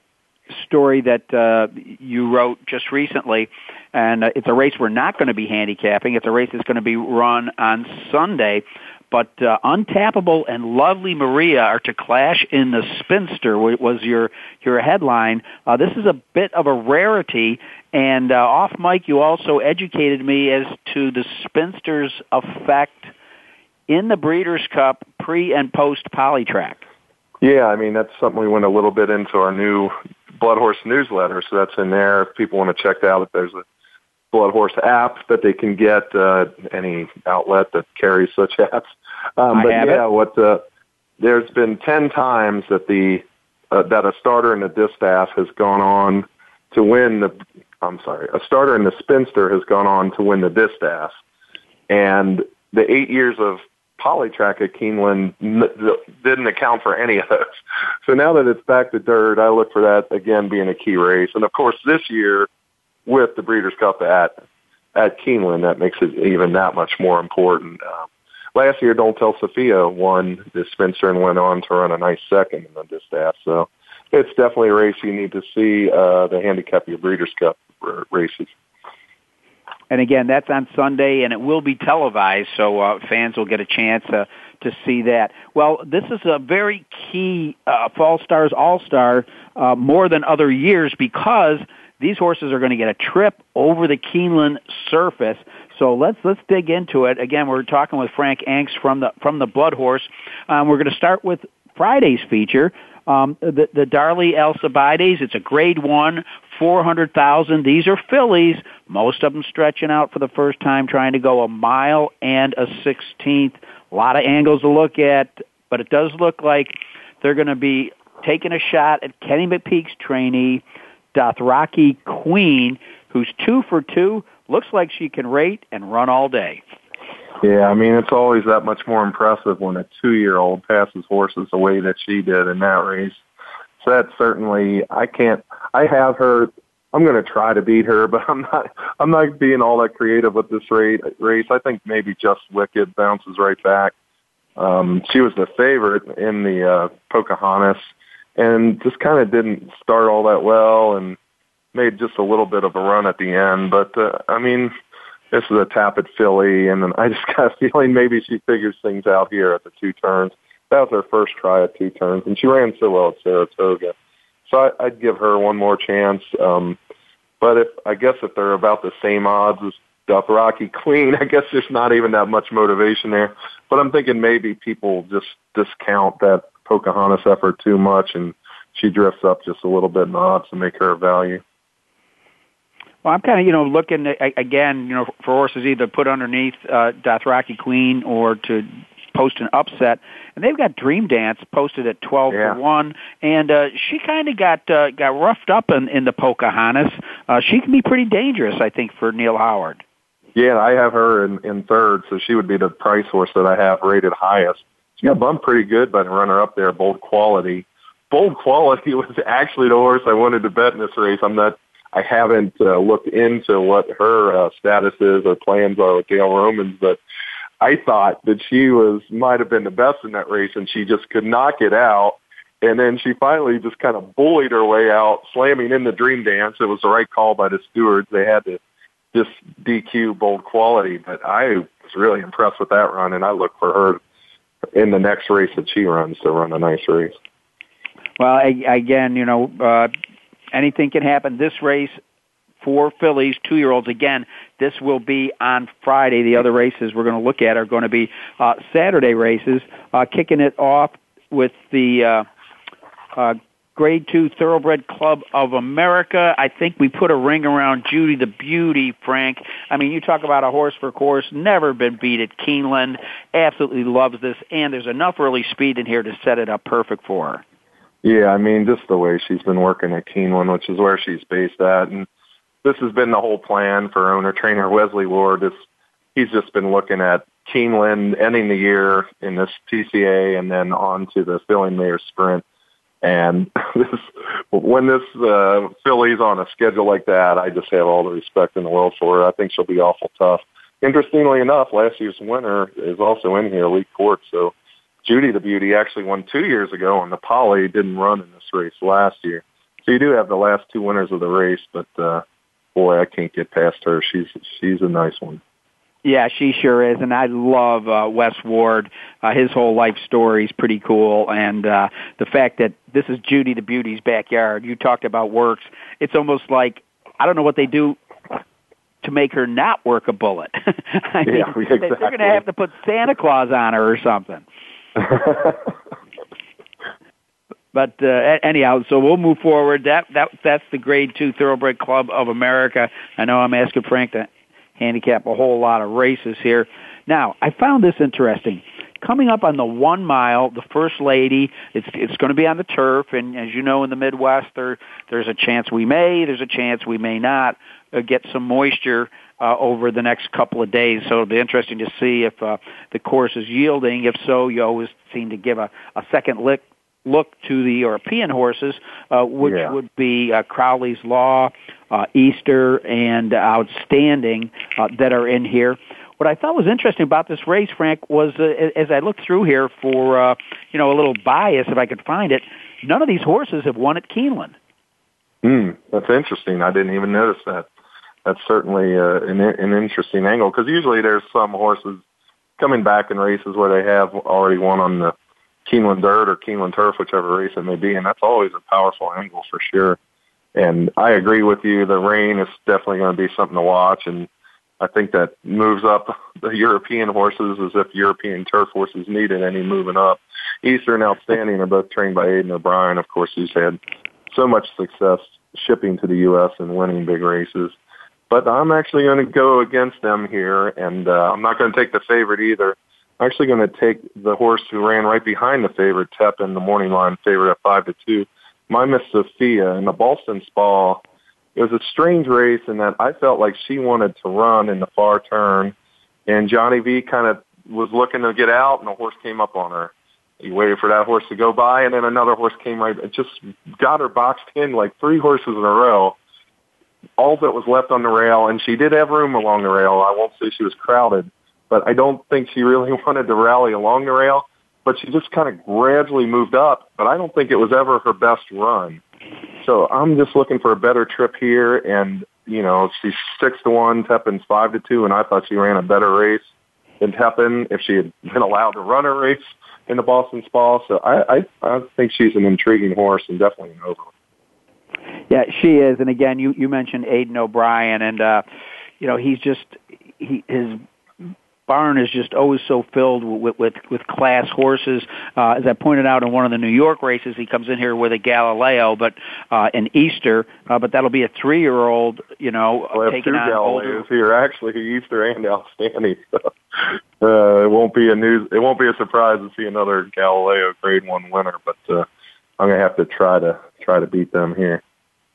story that uh, you wrote just recently, and uh, it's a race we're not going to be handicapping. It's a race that's going to be run on Sunday. But uh, Untappable and Lovely Maria are to clash in the Spinster. Was your your headline? Uh, this is a bit of a rarity. And uh, off mic, you also educated me as to the Spinster's effect in the Breeders' Cup pre and post Polytrack. Yeah, I mean that's something we went a little bit into our new Blood Horse newsletter, so that's in there. If people want to check out, if there's a Blood Horse app that they can get, uh, any outlet that carries such apps. Um, but yeah, it. what uh, there's been ten times that the uh, that a starter in the distaff has gone on to win the. I'm sorry, a starter in the spinster has gone on to win the distaff, and the eight years of polytrack at Keeneland didn't account for any of those. So now that it's back to dirt, I look for that again being a key race, and of course this year with the Breeders' Cup at at Keeneland, that makes it even that much more important. Um, last year, Don't Tell Sophia won the Spinster and went on to run a nice second in the distaff. So it's definitely a race you need to see uh, the handicap your Breeders' Cup races. And again, that's on Sunday, and it will be televised, so uh, fans will get a chance uh, to see that. Well, this is a very key uh, Fall Stars All Star uh, more than other years because these horses are going to get a trip over the Keeneland surface. So let's let's dig into it. Again, we're talking with Frank Angst from the from the Blood Horse. Um, we're going to start with Friday's feature, um, the the Darley Alcibiades. It's a Grade One, four hundred thousand. These are fillies. Most of them stretching out for the first time, trying to go a mile and a sixteenth. A lot of angles to look at, but it does look like they're going to be taking a shot at Kenny McPeek's trainee, Dothraki Queen, who's two for two. Looks like she can rate and run all day. Yeah, I mean it's always that much more impressive when a two-year-old passes horses the way that she did in that race. So that's certainly I can't. I have her. I'm going to try to beat her, but I'm not. I'm not being all that creative with this rate, race. I think maybe Just Wicked bounces right back. Um, she was the favorite in the uh, Pocahontas, and just kind of didn't start all that well, and made just a little bit of a run at the end. But uh, I mean, this is a Tapit Philly, and I just got a feeling maybe she figures things out here at the two turns. That was her first try at two turns, and she ran so well at Saratoga. So I, I'd give her one more chance. Um, but if I guess if they're about the same odds as Dothraki Queen, I guess there's not even that much motivation there. But I'm thinking maybe people just discount that Pocahontas effort too much, and she drifts up just a little bit in the odds to make her a value. Well, I'm kind of, you know, looking at, again, you know, for horses either put underneath uh, Dothraki Queen or to post an upset, and they've got Dream Dance posted at twelve yeah. to one, and uh, she kind of got uh, got roughed up in, in the Pocahontas. Uh, she can be pretty dangerous, I think, for Neil Howard. Yeah, I have her in, in third, so she would be the price horse that I have rated highest. Got bumped pretty good by the runner up there, Bold Quality. Bold Quality was actually the horse I wanted to bet in this race. I'm not I haven't uh, looked into what her uh, status is or plans are with Dale Romans, but I thought that she was might have been the best in that race, and she just could not get out. And then she finally just kind of bullied her way out, slamming in the Dream Dance. It was the right call by the stewards. They had to just DQ bold quality, but I was really impressed with that run, and I look for her in the next race that she runs to run a nice race. Well, again, you know, uh, anything can happen. This race, for fillies, two year olds. Again, this will be on Friday. The other races we're going to look at are going to be uh, Saturday races. Uh, kicking it off with the uh, uh, Grade Two Thoroughbred Club of America. I think we put a ring around Judy the Beauty, Frank. I mean, you talk about a horse for course, never been beat at Keeneland. Absolutely loves this, and there's enough early speed in here to set it up perfect for her. Yeah, I mean, just the way she's been working at Keeneland, which is where she's based at, and this has been the whole plan for owner trainer Wesley Ward. Is he's just been looking at Keeneland ending the year in this TCA and then on to the Filly & Mare Sprint. And this, when this uh, filly's on a schedule like that, I just have all the respect in the world for her. I think she'll be awful tough. Interestingly enough, last year's winner is also in here, Leigh Court. So Judy the Beauty actually won two years ago, and the Poly didn't run in this race last year. So you do have the last two winners of the race, but uh, boy, I can't get past her. She's she's a nice one. Yeah, she sure is, and I love uh, Wes Ward. Uh, his whole life story is pretty cool, and uh, the fact that this is Judy the Beauty's backyard. You talked about works. It's almost like I don't know what they do to make her not work a bullet. I mean, yeah, exactly. They're going to have to put Santa Claus on her or something. but uh, anyhow, so we'll move forward. That that that's the Grade Two Thoroughbred Club of America. I know I'm asking Frank to handicap a whole lot of races here. Now, I found this interesting. Coming up on the one mile, the First Lady, it's it's going to be on the turf, and as you know, in the Midwest, there there's a chance we may, there's a chance we may not uh, get some moisture uh, over the next couple of days. So it'll be interesting to see if uh, the course is yielding. If so, you always seem to give a, a second lick look to the European horses, uh, which yeah. would be uh, Crowley's Law, uh, Easter, and Outstanding uh, that are in here. What I thought was interesting about this race, Frank, was uh, as I looked through here for uh, you know a little bias, if I could find it, none of these horses have won at Keeneland. Hmm, that's interesting. I didn't even notice that that's certainly uh, an, an interesting angle because usually there's some horses coming back in races where they have already won on the Keeneland dirt or Keeneland turf, whichever race it may be, and that's always a powerful angle for sure. And I agree with you. The rain is definitely going to be something to watch, and I think that moves up the European horses as if European turf horses needed any moving up. Easter and Outstanding are both trained by Aidan O'Brien, of course, who's had so much success shipping to the U.S. and winning big races but I'm actually going to go against them here, and uh, I'm not going to take the favorite either. Actually going to take the horse who ran right behind the favorite, Tepin the morning line favorite at five to two. My Miss Sophia in the Ballston Spa. It was a strange race in that I felt like she wanted to run in the far turn, and Johnny V kind of was looking to get out, and the horse came up on her. He waited for that horse to go by, and then another horse came right. It just got her boxed in like three horses in a row all that was left on the rail, and she did have room along the rail. I won't say she was crowded, but I don't think she really wanted to rally along the rail. But she just kind of gradually moved up. But I don't think it was ever her best run. So I'm just looking for a better trip here, and you know she's six to one, Tepin's five to two, and I thought she ran a better race than Tepin if she had been allowed to run a race in the Ballston Spa. So I I, I think she's an intriguing horse and definitely an over. Yeah, she is. And again, you you mentioned Aidan O'Brien, and uh, you know he's just he his barn is just always so filled with with, with class horses. Uh, as I pointed out in one of the New York races, he comes in here with a Galileo, but uh, an Easter, uh, but that'll be a three-year-old, you know, well, taking two on Galileos older. here, actually Easter and Outstanding. So, uh, it won't be a news. It won't be a surprise to see another Galileo Grade One winner, but uh, I'm gonna have to try to try to beat them here.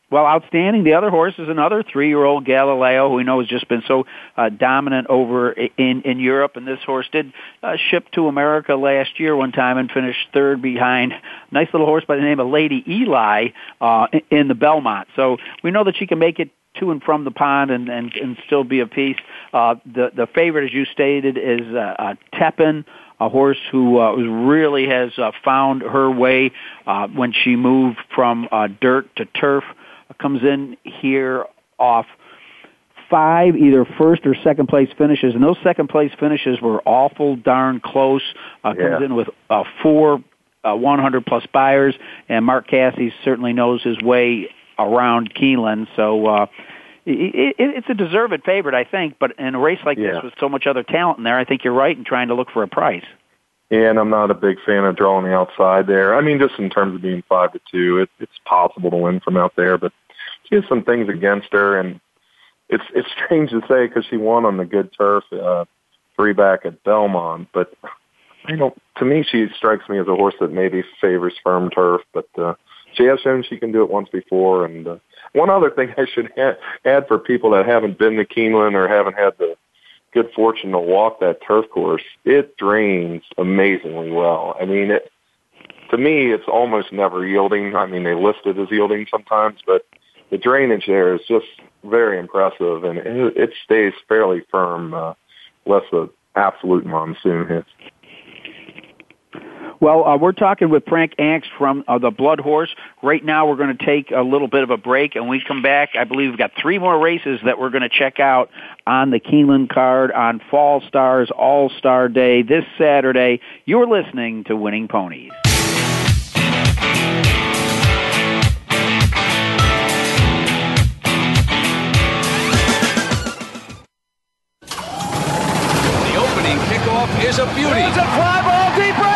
Well, outstanding. The other horse is another three-year-old Galileo, who we know has just been so uh, dominant over in in Europe. And this horse did uh, ship to America last year one time and finished third behind nice little horse by the name of Lady Eli uh, in the Belmont. So we know that she can make it to and from the pond and and, and still be a piece. Uh, the the favorite, as you stated, is uh, uh, Tepin a horse who uh, really has uh, found her way uh, when she moved from uh, dirt to turf. Comes in here off five either first or second place finishes, and those second place finishes were awful darn close. Uh, comes Yeah. in with uh, four uh, 100 plus Beyers, and Mark Casse certainly knows his way around Keeneland. So uh, it, it, it's a deserved favorite, I think. But in a race like Yeah. this with so much other talent in there, I think you're right in trying to look for a price. And I'm not a big fan of drawing the outside there. I mean, just in terms of being five to two, it, it's possible to win from out there, but she has some things against her, and it's it's strange to say because she won on the good turf, uh, three back at Belmont. But I don't. To me, she strikes me as a horse that maybe favors firm turf, but uh, she has shown she can do it once before. And uh, one other thing I should add, add for people that haven't been to Keeneland or haven't had the good fortune to walk that turf course, it drains amazingly well. I mean, it to me, it's almost never yielding. I mean, they list it as yielding sometimes, but the drainage there is just very impressive, and it, it stays fairly firm, uh, unless the absolute monsoon hits. Well, uh, we're talking with Frank Angst from uh, the Blood Horse. Right now, we're going to take a little bit of a break, and we come back. I believe we've got three more races that we're going to check out on the Keeneland card on Fall Stars All Star Day this Saturday. You're listening to Winning Ponies. The opening kickoff is a beauty. It's a fly ball deep right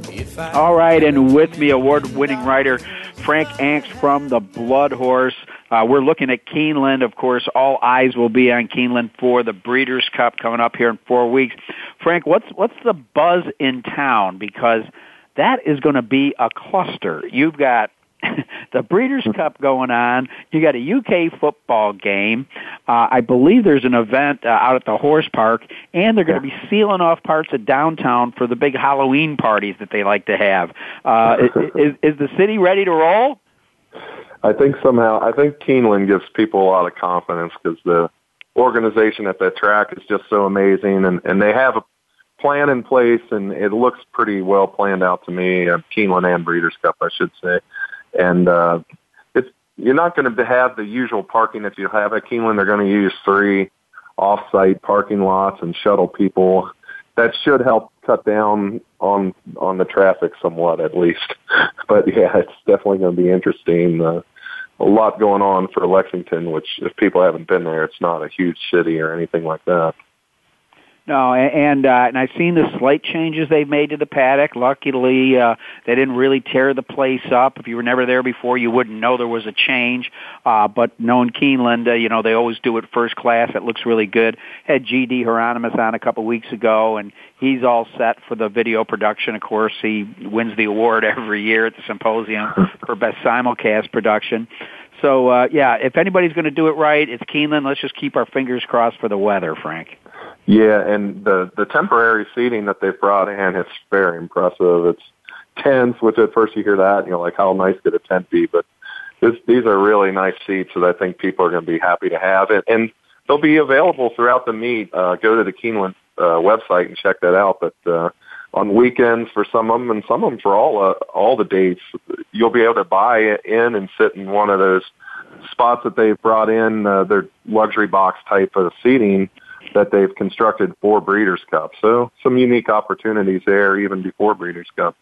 All right, and with me, award-winning writer Frank Angst from the Blood Horse. Uh, we're looking at Keeneland. Of course, all eyes will be on Keeneland for the Breeders' Cup coming up here in four weeks. Frank, what's what's the buzz in town? Because that is going to be a cluster. You've got the Breeders' Cup going on. You got a UK football game. Uh, I believe there's an event uh, out at the horse park, and they're going to be sealing off parts of downtown for the big Halloween parties that they like to have. Uh, is, is the city ready to roll? I think somehow, I think Keeneland gives people a lot of confidence because the organization at that track is just so amazing, and and they have a plan in place, and it looks pretty well planned out to me. Uh, Keeneland and Breeders' Cup, I should say, and uh, it's you're not going to have the usual parking that you have at Keeneland. They're going to use three off-site parking lots and shuttle people. That should help cut down on on the traffic somewhat, at least. But yeah, it's definitely going to be interesting. Uh, a lot going on for Lexington, which if people haven't been there, it's not a huge city or anything like that. No, and uh, and I've seen the slight changes they've made to the paddock. Luckily, uh, they didn't really tear the place up. If you were never there before, you wouldn't know there was a change. Uh, but knowing Keeneland, uh, you know they always do it first class. It looks really good. Had GD Hieronymus on a couple weeks ago, and he's all set for the video production. Of course, he wins the award every year at the symposium for best simulcast production. So uh, yeah, if anybody's going to do it right, it's Keeneland. Let's just keep our fingers crossed for the weather, Frank. Yeah, and the the temporary seating that they've brought in is very impressive. It's tents, which at first you hear that, you know, like how nice could a tent be? But this, these are really nice seats that I think people are going to be happy to have, and, and they'll be available throughout the meet. Uh, go to the Keeneland uh, website and check that out. But uh, on weekends for some of them, and some of them for all uh, all the dates, you'll be able to buy in and sit in one of those spots that they've brought in. Uh, their luxury box type of seating that they've constructed for Breeders' Cup. So some unique opportunities there even before Breeders' Cup.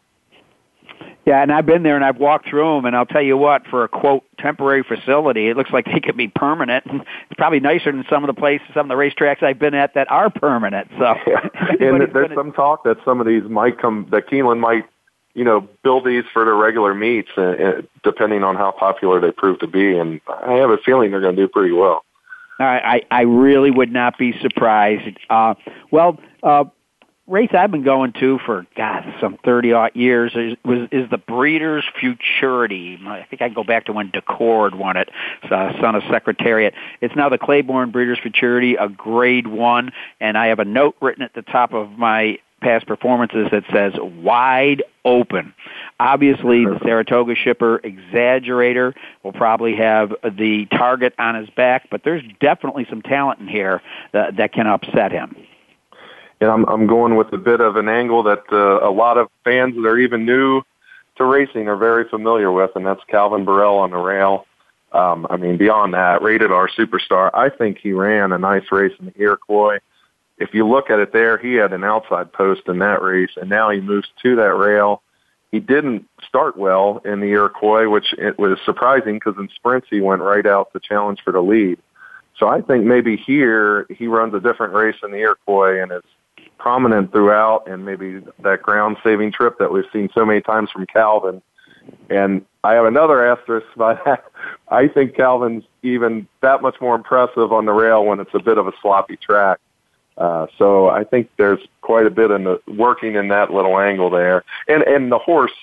Yeah, and I've been there and I've walked through them, and I'll tell you what, for a quote temporary facility, it looks like they could be permanent. It's probably nicer than some of the places, some of the racetracks I've been at that are permanent. So, yeah. and there's gonna... some talk that some of these might come, that Keeneland might, you know, build these for their regular meets, uh, uh, depending on how popular they prove to be. And I have a feeling they're going to do pretty well. I, I I really would not be surprised. Uh, well, uh, race I've been going to for God some thirty odd years is was is the Breeders' Futurity. I think I can go back to when Decord won it, uh, son of Secretariat. It's now the Claiborne Breeders' Futurity, a Grade One, and I have a note written at the top of my past performances that says wide open. Obviously, the Saratoga shipper exaggerator will probably have the target on his back, but there's definitely some talent in here that, that can upset him. And I'm, I'm going with a bit of an angle that uh, a lot of fans that are even new to racing are very familiar with, and that's Calvin Borel on the rail. Um, I mean, beyond that, rated R superstar. I think he ran a nice race in the Iroquois if you look at it there, he had an outside post in that race, and now he moves to that rail. He didn't start well in the Iroquois, which it was surprising because in sprints he went right out to challenge for the lead. So I think maybe here he runs a different race in the Iroquois and is prominent throughout, and maybe that ground saving trip that we've seen so many times from Calvin. And I have another asterisk, but I think Calvin's even that much more impressive on the rail when it's a bit of a sloppy track. Uh, so I think there's quite a bit in the working in that little angle there, and and the horse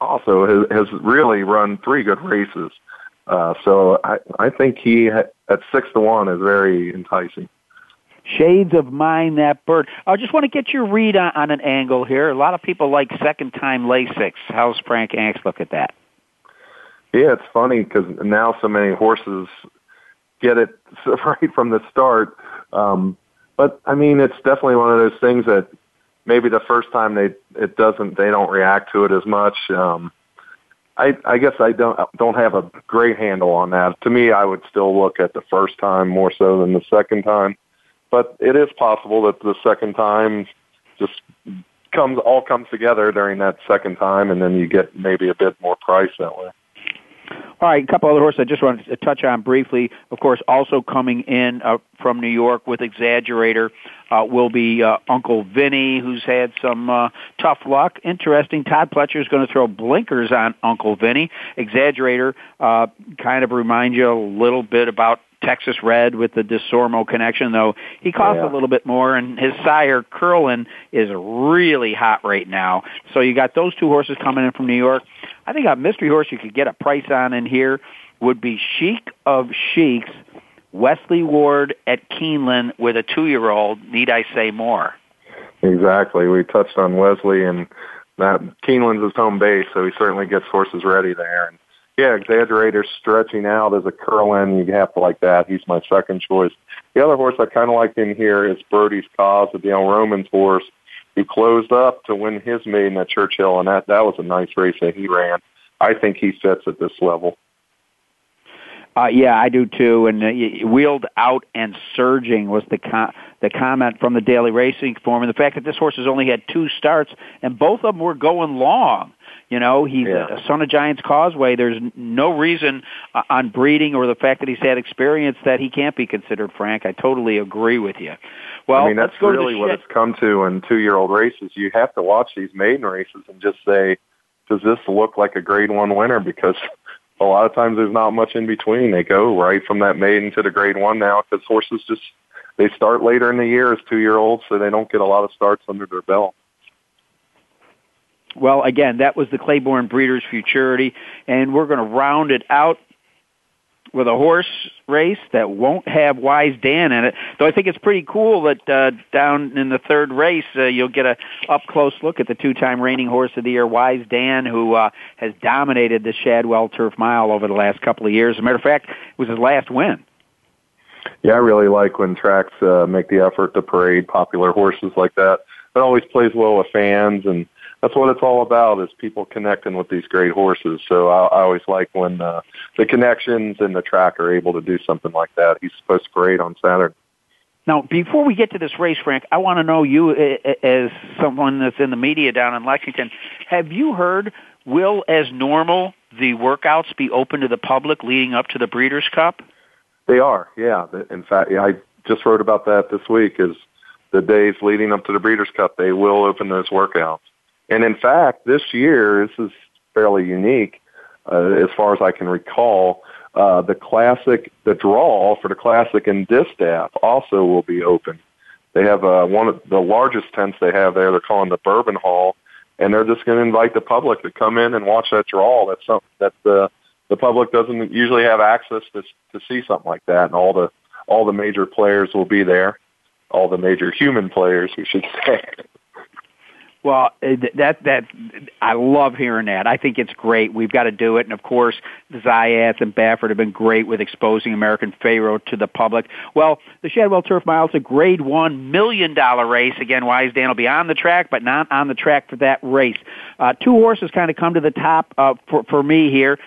also has, has really run three good races. Uh, so I I think he at six to one is very enticing. Shades of mine, that bird. I just want to get your read on, on an angle here. A lot of people like second time Lasix. How's Frank Angst look at that? Yeah, it's funny because now so many horses get it right from the start. Um, but I mean, it's definitely one of those things that maybe the first time they it doesn't they don't react to it as much. Um, I I guess I don't don't have a great handle on that. To me, I would still look at the first time more so than the second time. But it is possible that the second time just comes all comes together during that second time, and then you get maybe a bit more price that way. All right, a couple other horses I just wanted to touch on briefly. Of course, also coming in uh, from New York with Exaggerator uh, will be uh, Uncle Vinny, who's had some uh, tough luck. Interesting. Todd Pletcher is going to throw blinkers on Uncle Vinny. Exaggerator uh, kind of reminds you a little bit about Texas Red with the Desormeaux connection, though he costs yeah. a little bit more, and his sire Curlin is really hot right now. So you got those two horses coming in from New York. I think a mystery horse you could get a price on in here would be Chic of Sheiks, Wesley Ward at Keeneland with a two-year-old. Need I say more? Exactly. We touched on Wesley, and that Keeneland's his home base, so he certainly gets horses ready there. And yeah, Exaggerator stretching out as a Curlin. You have to like that. He's my second choice. The other horse I kind of like in here is Brody's Cause, the Dale Romans horse, who closed up to win his maiden at Churchill, and that that was a nice race that he ran. I think he fits at this level. Uh, yeah, I do too. And uh, wheeled out and surging was the com- the comment from the daily racing form, and the fact that this horse has only had two starts and both of them were going long You know, he's Yeah. a son of Giants Causeway. There's no reason uh, on breeding or the fact that he's had experience that he can't be considered Frank. I totally agree with you. Well, I mean, that's really what it's come to in two-year-old races. You have to watch these maiden races and just say, does this look like a Grade One winner? Because a lot of times there's not much in between. They go right from that maiden to the Grade One now because horses just they start later in the year as two-year-olds, so they don't get a lot of starts under their belt. Well, again, that was the Claiborne Breeders' Futurity, and we're going to round it out with a horse race that won't have Wise Dan in it. Though I think it's pretty cool that uh, down in the third race uh, you'll get a up close look at the two-time reigning horse of the year, Wise Dan, who uh, has dominated the Shadwell Turf Mile over the last couple of years. As a matter of fact, it was his last win. Yeah, I really like when tracks uh, make the effort to parade popular horses like that. It always plays well with fans, and that's what it's all about is people connecting with these great horses. So I, I always like when uh, the connections and the track are able to do something like that. He's supposed to parade on Saturday. Now, before we get to this race, Frank, I want to know you as someone that's in the media down in Lexington. Have you heard will, as normal, the workouts be open to the public leading up to the Breeders' Cup? They are, yeah. In fact, yeah, I just wrote about that this week. Is the days leading up to the Breeders' Cup, they will open those workouts. And in fact, this year, this is fairly unique uh, as far as I can recall. Uh, the classic, the draw for the classic and distaff also will be open. They have uh, one of the largest tents they have there. They're calling the Bourbon Hall, and they're just going to invite the public to come in and watch that draw. That's something that the the public doesn't usually have access to to see something like that, and all the all the major players will be there, all the major human players, we should say. Well, uh, that that I love hearing that. I think it's great. We've got to do it, and of course, Zayat and Baffert have been great with exposing American Pharoah to the public. Well, the Shadwell Turf Mile is a Grade One million dollar race. Again, Wise Dan will be on the track, but not on the track for that race. Uh, two horses kind of come to the top uh, for for me here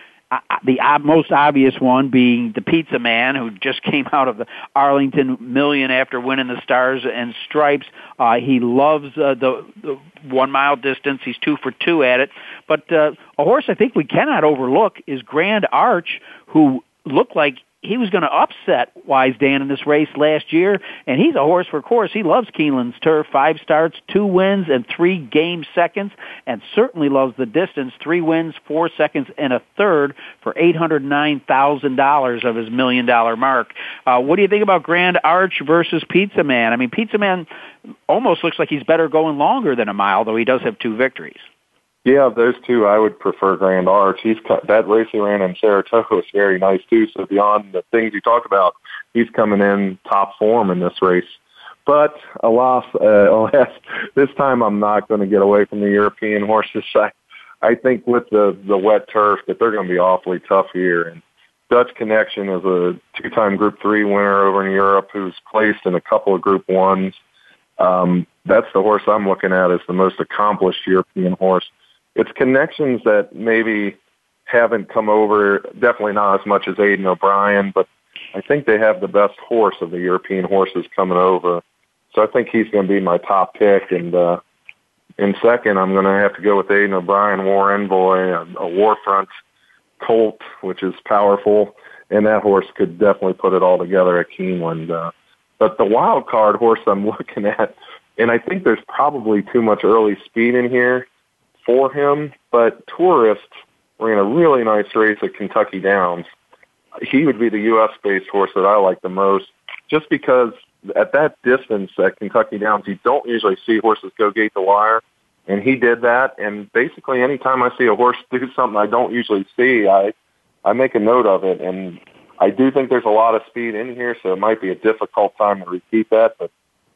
the most obvious one being the Pizza Man, who just came out of the Arlington Million after winning the Stars and Stripes. Uh, he loves uh, the, the one mile distance. He's two for two at it. But uh, a horse I think we cannot overlook is Grand Arch, who looked like he was going to upset Wise Dan in this race last year, and he's a horse for course. He loves Keeneland's turf. Five starts, two wins, and three game seconds, and certainly loves the distance. Three wins, four seconds, and a third for eight hundred nine thousand dollars of his million dollar mark. Uh, what do you think about Grand Arch versus Pizza Man? I mean, Pizza Man almost looks like he's better going longer than a mile, though he does have two victories. Yeah, those two, I would prefer Grand Arch. He's cut, that race he ran in Saratoga was very nice too. So beyond the things you talk about, he's coming in top form in this race. But alas, uh, alas, this time I'm not going to get away from the European horses. I, I think with the the wet turf that they're going to be awfully tough here. And Dutch Connection is a two-time Group Three winner over in Europe, who's placed in a couple of Group Ones. Um, that's the horse I'm looking at as the most accomplished European horse it's connections that maybe haven't come over, definitely not as much as Aidan O'Brien, but I think they have the best horse of the European horses coming over. So I think he's going to be my top pick. And uh, in second, I'm going to have to go with Aidan O'Brien, War Envoy, a, a War Front Colt, which is powerful. And that horse could definitely put it all together at Keeneland. Uh, but the wild card horse I'm looking at, and I think there's probably too much early speed in here for him, but Tourist ran a really nice race at Kentucky Downs. He would be the U.S. based horse that I like the most, just because at that distance at Kentucky Downs, you don't usually see horses go gate the wire, and he did that. And basically, anytime I see a horse do something I don't usually see, I I make a note of it, and I do think there's a lot of speed in here, so it might be a difficult time to repeat that, but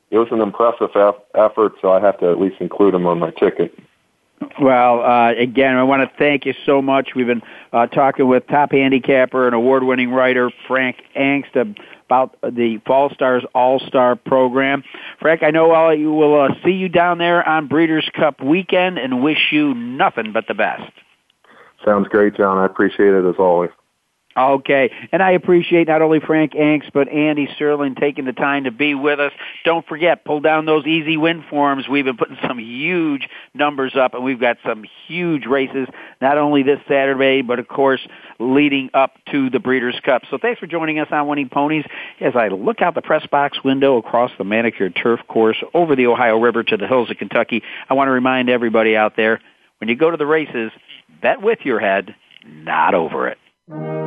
it was an impressive effort, so I have to at least include him on my ticket. Well, uh, again, I want to thank you so much. We've been uh, talking with top handicapper and award-winning writer Frank Angst about the Fall Stars All-Star program. Frank, I know uh, you will uh, see you down there on Breeders' Cup weekend and wish you nothing but the best. Sounds great, John. I appreciate it as always. Okay, and I appreciate not only Frank Angst but Andy Serling taking the time to be with us. Don't forget, pull down those easy win forms. We've been putting some huge numbers up, and we've got some huge races, not only this Saturday, but of course leading up to the Breeders' Cup. So thanks for joining us on Winning Ponies. As I look out the press box window across the manicured turf course over the Ohio River to the hills of Kentucky, I want to remind everybody out there, when you go to the races, bet with your head, not over it.